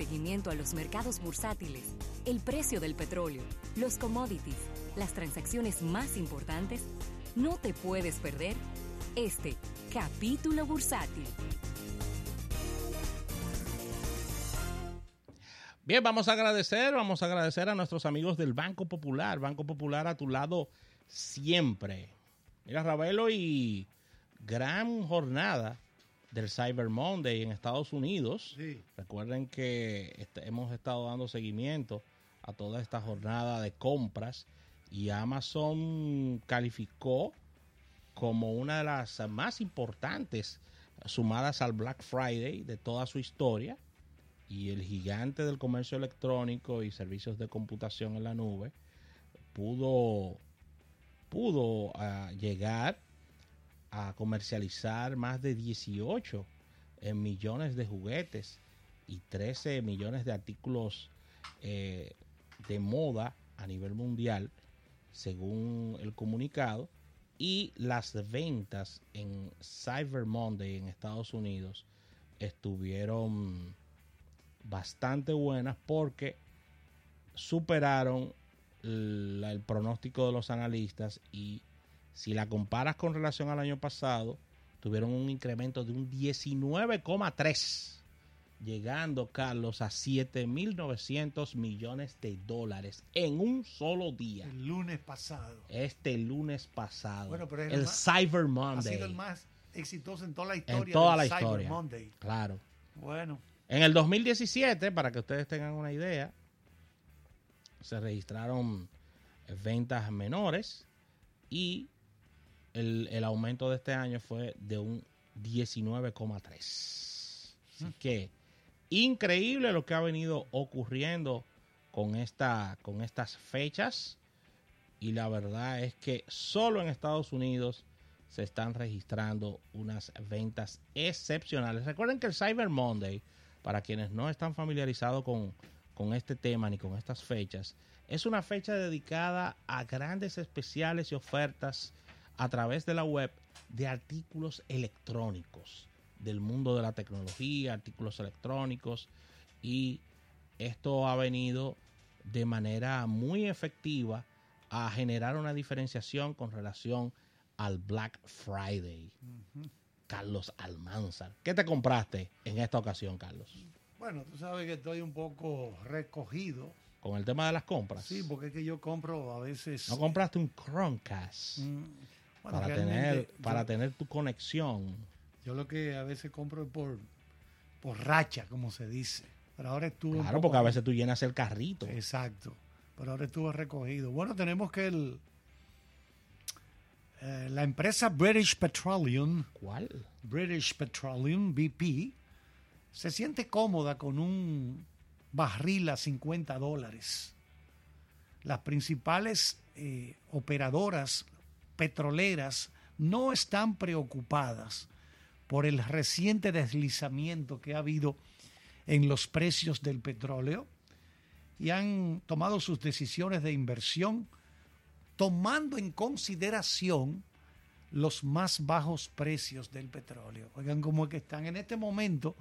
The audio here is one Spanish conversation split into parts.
seguimiento a los mercados bursátiles, el precio del petróleo, los commodities, las transacciones más importantes, no te puedes perder este capítulo bursátil. Bien, vamos a agradecer, vamos a agradecer a nuestros amigos del Banco Popular, Banco Popular a tu lado siempre. Mira, Ravelo, y gran jornada del Cyber Monday en Estados Unidos. Recuerden que hemos estado dando seguimiento a toda esta jornada de compras y Amazon calificó como una de las más importantes sumadas al Black Friday de toda su historia y el gigante del comercio electrónico y servicios de computación en la nube pudo pudo ah, llegar a comercializar más de 18 eh, millones de juguetes y 13 millones de artículos eh, de moda a nivel mundial, según el comunicado. Y las ventas en Cyber Monday en Estados Unidos estuvieron bastante buenas porque superaron el pronóstico de los analistas y si la comparas con relación al año pasado, tuvieron un incremento de un 19,3, llegando, Carlos, a 7.900 millones de dólares en un solo día. El lunes pasado. Este lunes pasado. Bueno, pero el, Cyber Monday. Ha sido el más exitoso en toda la historia. En toda la Cyber historia. Monday. Claro. Bueno. En el 2017, para que ustedes tengan una idea, se registraron ventas menores y el, aumento de este año fue de un 19,3. Así que increíble lo que ha venido ocurriendo con, esta, con estas fechas. Y la verdad es que solo en Estados Unidos se están registrando unas ventas excepcionales. Recuerden que el Cyber Monday, para quienes no están familiarizados con, con este tema ni con estas fechas, es una fecha dedicada a grandes especiales y ofertas a través de la web de artículos electrónicos del mundo de la tecnología, artículos electrónicos y esto ha venido de manera muy efectiva a generar una diferenciación con relación al Black Friday. Carlos Almanzar, ¿qué te compraste en esta ocasión, Carlos? Bueno, tú sabes que estoy un poco recogido. Con el tema de las compras. Sí, porque es que yo compro a veces. ¿No compraste un Chromecast? Mm, para, tener, para tener tu conexión. Yo lo que a veces compro es por, por racha, como se dice. Pero ahora estuvo. Claro, porque a veces tú llenas el carrito. Exacto. Pero ahora estuvo recogido. Bueno, tenemos que el. Eh, la empresa British Petroleum. ¿Cuál? British Petroleum, BP, se siente cómoda con un barril a 50 dólares. Las principales eh, operadoras petroleras no están preocupadas por el reciente deslizamiento que ha habido en los precios del petróleo y han tomado sus decisiones de inversión tomando en consideración los más bajos precios del petróleo. Oigan cómo es que están en este momento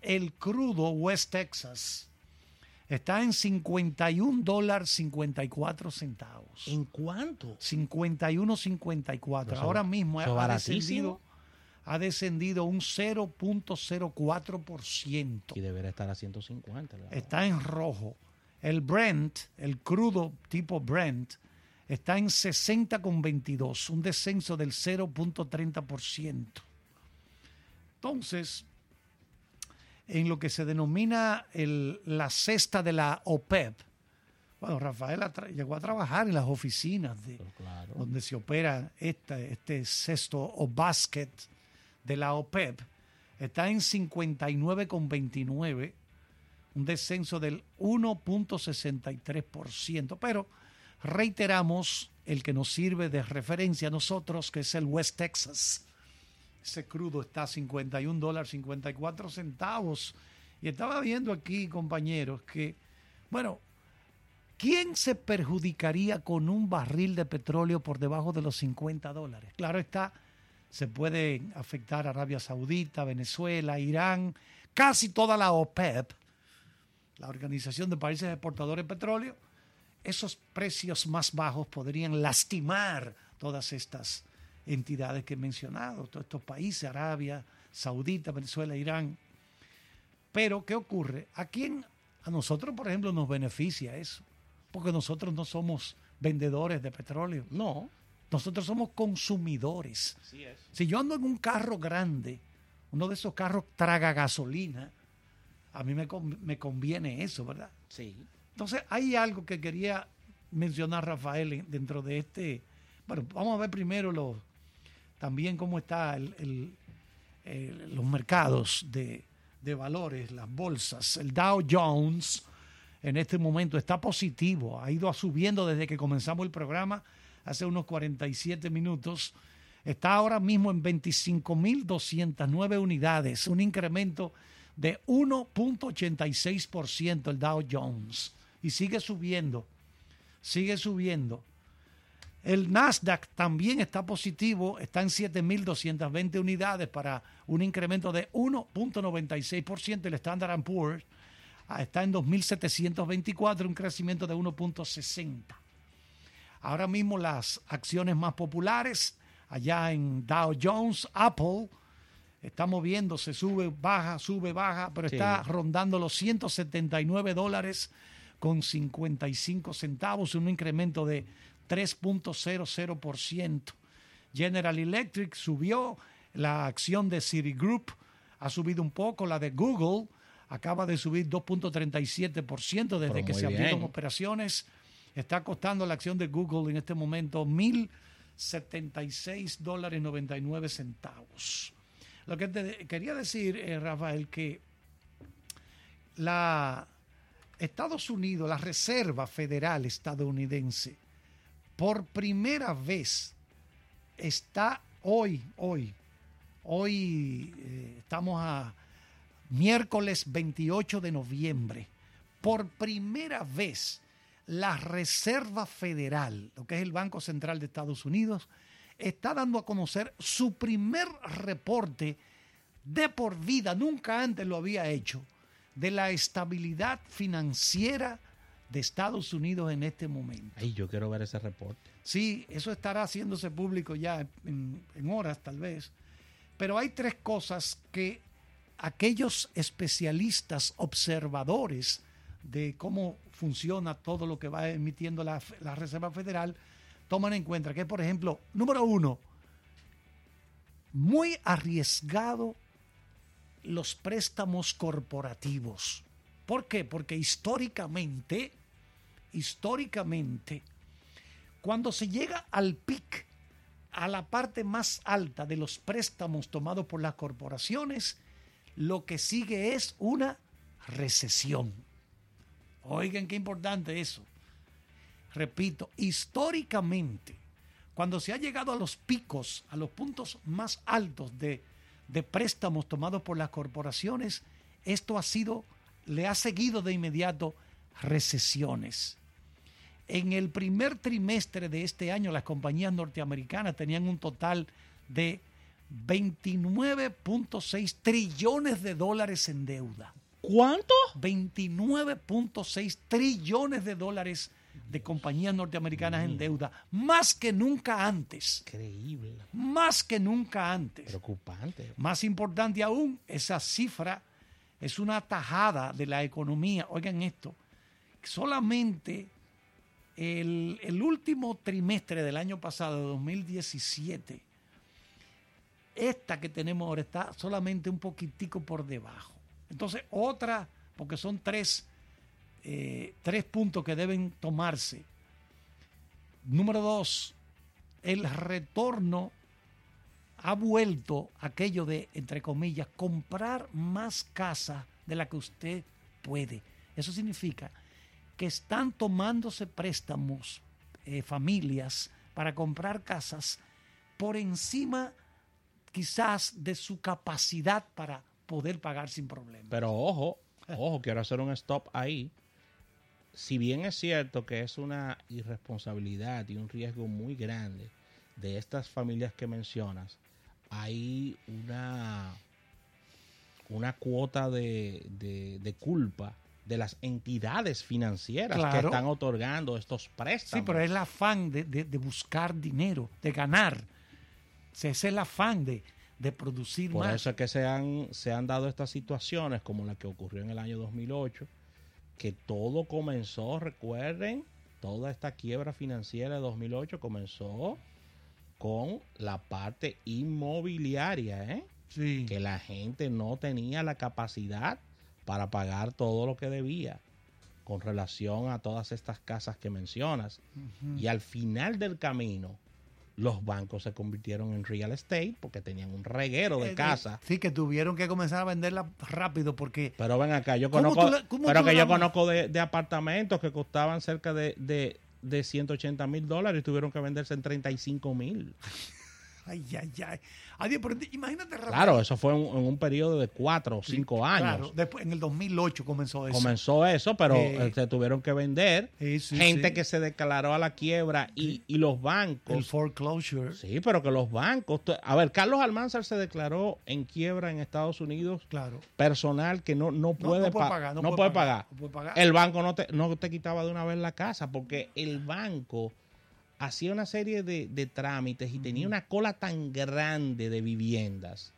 el crudo West Texas Está en 51 dólares 54 centavos. ¿En cuánto? 51.54. Ahora mismo ha, descendido, ha descendido un 0.04%. Y debería estar a 150. Está en rojo. El Brent, el crudo tipo Brent, está en 60,22, un descenso del 0.30%. Entonces, en lo que se denomina la cesta de la OPEP. Bueno, Rafael llegó a trabajar en las oficinas de, donde se opera este, este cesto o basket de la OPEP. Está en 59,29, un descenso del 1.63%. Pero reiteramos el que nos sirve de referencia a nosotros, que es el West Texas ese crudo está a 51 dólares 54 centavos. Y estaba viendo aquí, compañeros, que, bueno, ¿quién se perjudicaría con un barril de petróleo por debajo de los 50 dólares? Claro está, se puede afectar a Arabia Saudita, Venezuela, Irán, casi toda la OPEP. la Organización de Países Exportadores de Petróleo, esos precios más bajos podrían lastimar todas estas entidades que he mencionado, todos estos países, Arabia Saudita, Venezuela, Irán. Pero, ¿qué ocurre? ¿A quién? A nosotros, por ejemplo, nos beneficia eso, porque nosotros no somos vendedores de petróleo. No. Nosotros somos consumidores. Así es. Si yo ando en un carro grande, uno de esos carros traga gasolina, a mí me, me conviene eso, ¿verdad? Sí. Entonces, hay algo que quería mencionar Rafael dentro de este. Bueno, vamos a ver primero los, también cómo está el, los mercados de, de, valores, las bolsas. El Dow Jones en este momento está positivo, ha ido subiendo desde que comenzamos el programa hace unos 47 minutos. Está ahora mismo en 25.209 unidades, un incremento de 1.86% el Dow Jones. Y sigue subiendo, sigue subiendo. El Nasdaq también está positivo, está en 7.220 unidades para un incremento de 1.96%. El Standard Poor's ah, está en 2.724, un crecimiento de 1.60. Ahora mismo las acciones más populares allá en Dow Jones, Apple, está moviéndose, sube, baja, sube, baja, pero está rondando los 179 dólares con 55 centavos, un incremento de 3.00%. General Electric subió, la acción de Citigroup ha subido un poco, la de Google acaba de subir 2.37% desde que se abrieron operaciones. Está costando la acción de Google en este momento 1.076 dólares 99 centavos. Lo que te quería decir, eh, Rafael, que la Estados Unidos, la Reserva Federal estadounidense, por primera vez está hoy, hoy, hoy eh, estamos a miércoles 28 de noviembre, por primera vez la Reserva Federal, lo que es el Banco Central de Estados Unidos, está dando a conocer su primer reporte de por vida, nunca antes lo había hecho, de la estabilidad financiera de Estados Unidos en este momento. Ay, yo quiero ver ese reporte. Sí, eso estará haciéndose público ya en, en horas tal vez. Pero hay tres cosas que aquellos especialistas observadores de cómo funciona todo lo que va emitiendo la, la, Reserva Federal toman en cuenta que, por ejemplo, número uno, muy arriesgado los préstamos corporativos. ¿Por qué? Porque históricamente históricamente, cuando se llega al pic, a la parte más alta de los préstamos tomados por las corporaciones, lo que sigue es una recesión. Oigan qué importante eso. Repito, históricamente, cuando se ha llegado a los picos, a los puntos más altos de, de préstamos tomados por las corporaciones, esto ha sido, le ha seguido de inmediato recesiones. En el primer trimestre de este año, las compañías norteamericanas tenían un total de 29.6 trillones de dólares en deuda. ¿Cuánto? 29.6 trillones de dólares de compañías norteamericanas en deuda, más que nunca antes. Increíble. Más que nunca antes. Preocupante. Más importante aún, esa cifra es una tajada de la economía. Oigan esto, solamente el, último trimestre del año pasado, 2017, esta que tenemos ahora está solamente un poquitico por debajo. Entonces, otra, porque son tres, eh, tres puntos que deben tomarse. Número dos, el retorno ha vuelto aquello de, entre comillas, comprar más casa de la que usted puede. Eso significa que están tomándose préstamos eh, familias para comprar casas por encima quizás de su capacidad para poder pagar sin problema. Pero ojo, ojo, quiero hacer un stop ahí. Si bien es cierto que es una irresponsabilidad y un riesgo muy grande de estas familias que mencionas, hay una, una cuota de, de culpa de las entidades financieras que están otorgando estos préstamos. Sí, pero es el afán de, de- de buscar dinero, de ganar. Ese es el afán de, de producir Por más. eso es que se han, se han dado estas situaciones como la que ocurrió en el año 2008, que todo comenzó, recuerden, toda esta quiebra financiera de 2008 comenzó con la parte inmobiliaria, ¿eh? Sí. que la gente no tenía la capacidad para pagar todo lo que debía con relación a todas estas casas que mencionas. Y al final del camino, los bancos se convirtieron en real estate porque tenían un reguero de Eh, casas. Sí, que tuvieron que comenzar a venderla rápido porque Pero ven acá, yo ¿Cómo conozco, pero que yo conozco de, de apartamentos que costaban cerca de, de, de 180 mil dólares y tuvieron que venderse en 35 mil. Ay, ay, ay. Adiós, pero imagínate. Claro, eso fue en, en un periodo de cuatro o Sí, cinco años. Claro, después en el 2008 comenzó eso. comenzó eso, pero Eh, se tuvieron que vender. Sí, gente sí. que se declaró a la quiebra y, y los el bancos. foreclosure. Sí, pero que los bancos. A ver, Carlos Almanzar se declaró en quiebra en Estados Unidos. Claro. Personal que no, no puede, no puede pa- pagar, no puede pagar, pagar. no puede pagar. El banco no te, no te quitaba de una vez la casa porque el banco hacía una serie de, de trámites y tenía una cola tan grande de viviendas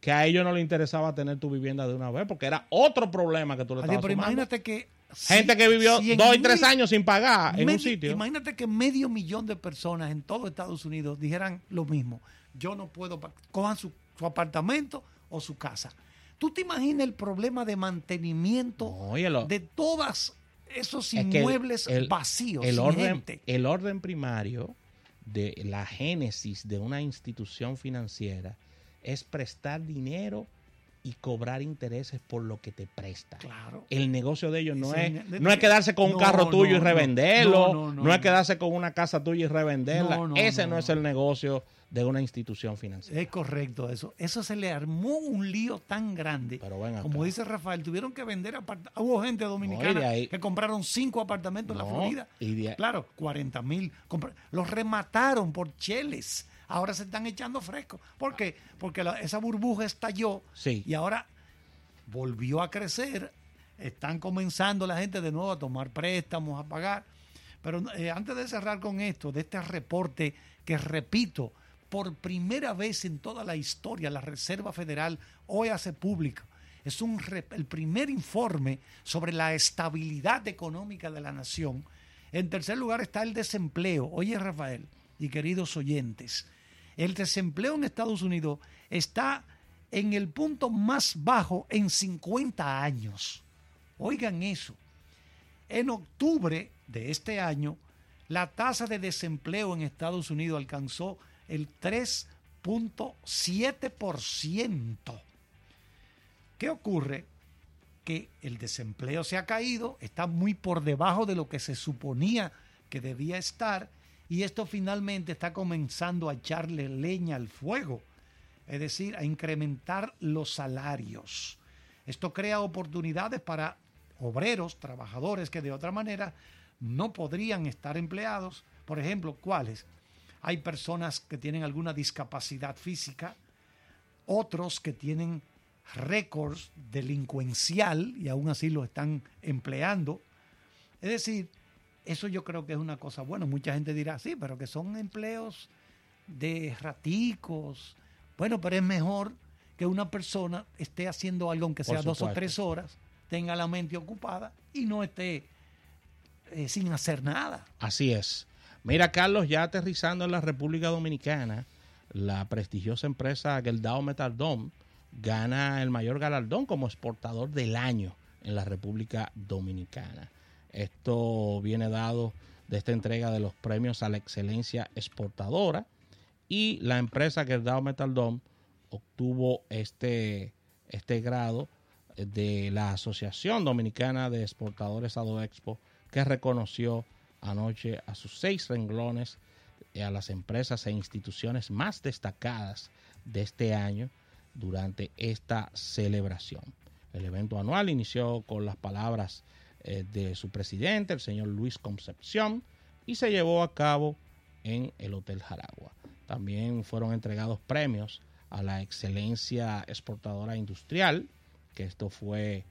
que a ellos no les interesaba tener tu vivienda de una vez porque era otro problema que tú le estabas pero sumando. imagínate que. Gente si- que vivió cien dos y tres mil- años sin pagar en un sitio. Imagínate que medio millón de personas en todo Estados Unidos dijeran lo mismo. Yo no puedo. Cojan su, su apartamento o su casa. ¿Tú te imaginas el problema de mantenimiento No, oye, lo- de todos esos es que el- inmuebles el- vacíos? el orden, gente? el orden primario de la génesis de una institución financiera es prestar dinero y cobrar intereses por lo que te presta. Claro. El negocio de ellos no es, no es quedarse con un carro tuyo no, y revenderlo, No, no, es quedarse con una casa tuya y revenderla. Ese no, es el negocio de una institución financiera. Es correcto eso. Eso se le armó un lío tan grande. Pero. Como dice Rafael, tuvieron que vender apartamentos. Hubo gente dominicana No, ahí- que compraron cinco apartamentos en la Florida. y de- Claro, 40 mil. Los remataron por cheles. Ahora se están echando fresco. ¿Por qué? Porque la- esa burbuja estalló Sí. y ahora volvió a crecer. Están comenzando la gente de nuevo a tomar préstamos, a pagar. Pero eh, antes de cerrar con esto, de este reporte que repito, por primera vez en toda la historia, la Reserva Federal hoy hace público. Es un el primer informe sobre la estabilidad económica de la nación. En tercer lugar está el desempleo. Oye, Rafael y queridos oyentes, el desempleo en Estados Unidos está en el punto más bajo en 50 años. Oigan eso. En octubre de este año, la tasa de desempleo en Estados Unidos alcanzó el 3.7%. ¿Qué ocurre? Que el desempleo se ha caído, está muy por debajo de lo que se suponía que debía estar y esto finalmente está comenzando a echarle leña al fuego, es decir, a incrementar los salarios. Esto crea oportunidades para obreros, trabajadores que de otra manera no podrían estar empleados. Por ejemplo, ¿cuáles? Hay personas que tienen alguna discapacidad física, otros que tienen récords delincuencial y aún así lo están empleando. Es decir, eso yo creo que es una cosa buena. Mucha gente dirá, sí, pero que son empleos de raticos. Bueno, pero es mejor que una persona esté haciendo algo, aunque sea dos o tres horas, tenga la mente ocupada y no esté eh, sin hacer nada. Así es. Mira, Carlos, ya aterrizando en la República Dominicana, la prestigiosa empresa Geldao Metaldom gana el mayor galardón como exportador del año en la República Dominicana. Esto viene dado de esta entrega de los premios a la excelencia exportadora y la empresa Geldao Metaldom obtuvo este, este grado de la Asociación Dominicana de Exportadores Adoexpo que reconoció anoche a sus seis renglones eh, a las empresas e instituciones más destacadas de este año durante esta celebración. El evento anual inició con las palabras eh, de su presidente, el señor Luis Concepción, y se llevó a cabo en el Hotel Jaragua. También fueron entregados premios a la excelencia exportadora industrial, que esto fue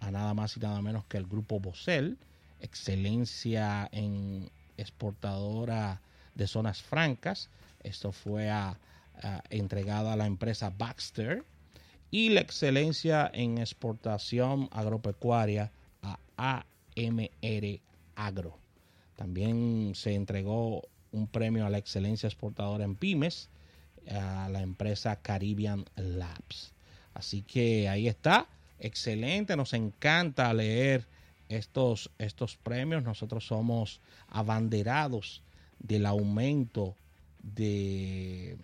a nada más y nada menos que el grupo Bosel, excelencia en exportadora de zonas francas. Esto fue a, entregada a la empresa Baxter. Y la excelencia en exportación agropecuaria a AMR Agro. También se entregó un premio a la excelencia exportadora en pymes a la empresa Caribbean Labs. Así que ahí está, excelente, nos encanta leer estos, estos premios. Nosotros somos abanderados del aumento de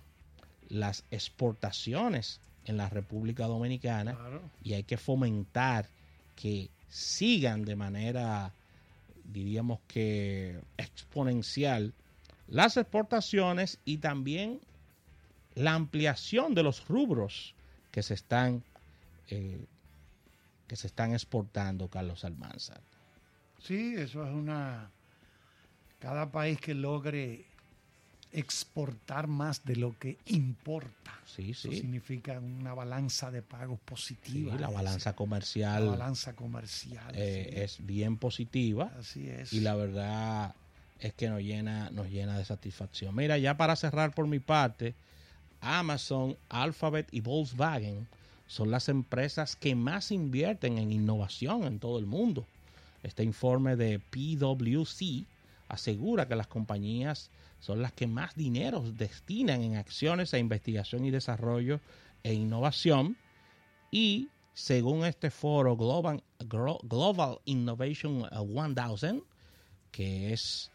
las exportaciones en la República Dominicana y hay que fomentar que sigan de manera, diríamos que exponencial, las exportaciones y también la ampliación de los rubros que se están eh, que se están exportando, Carlos Almanzar. Sí, eso es una cada país que logre exportar más de lo que importa. Sí, Eso significa una balanza de pagos positiva. la balanza comercial. La balanza comercial. Eh, es bien positiva. Así es. Y la verdad es que nos llena, nos llena de satisfacción. Mira, ya para cerrar por mi parte, Amazon, Alphabet y Volkswagen son las empresas que más invierten en innovación en todo el mundo. Este informe de PwC asegura que las compañías son las que más dinero destinan en acciones a investigación y desarrollo e innovación. Y según este foro Global, Global Innovation 1000, que, es,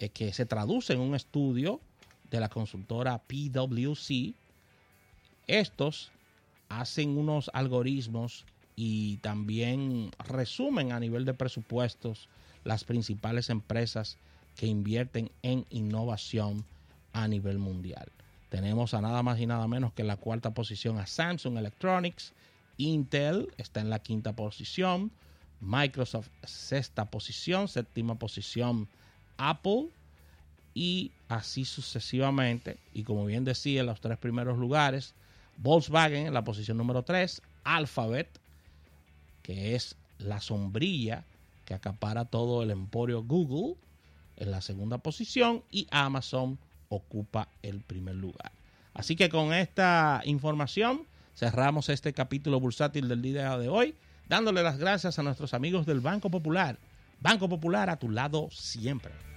eh, que se traduce en un estudio de la consultora PwC, estos hacen unos algoritmos y también resumen a nivel de presupuestos las principales empresas que invierten en innovación a nivel mundial. Tenemos a nada más y nada menos que la cuarta posición a Samsung Electronics, Intel está en la quinta posición, Microsoft sexta posición, séptima posición Apple y así sucesivamente. Y como bien decía, en los tres primeros lugares, Volkswagen en la posición número 3, Alphabet, que es la sombrilla que acapara todo el emporio Google, en la segunda posición y Amazon ocupa el primer lugar. Así que con esta información cerramos este capítulo bursátil del día de hoy, dándole las gracias a nuestros amigos del Banco Popular. Banco Popular a tu lado siempre.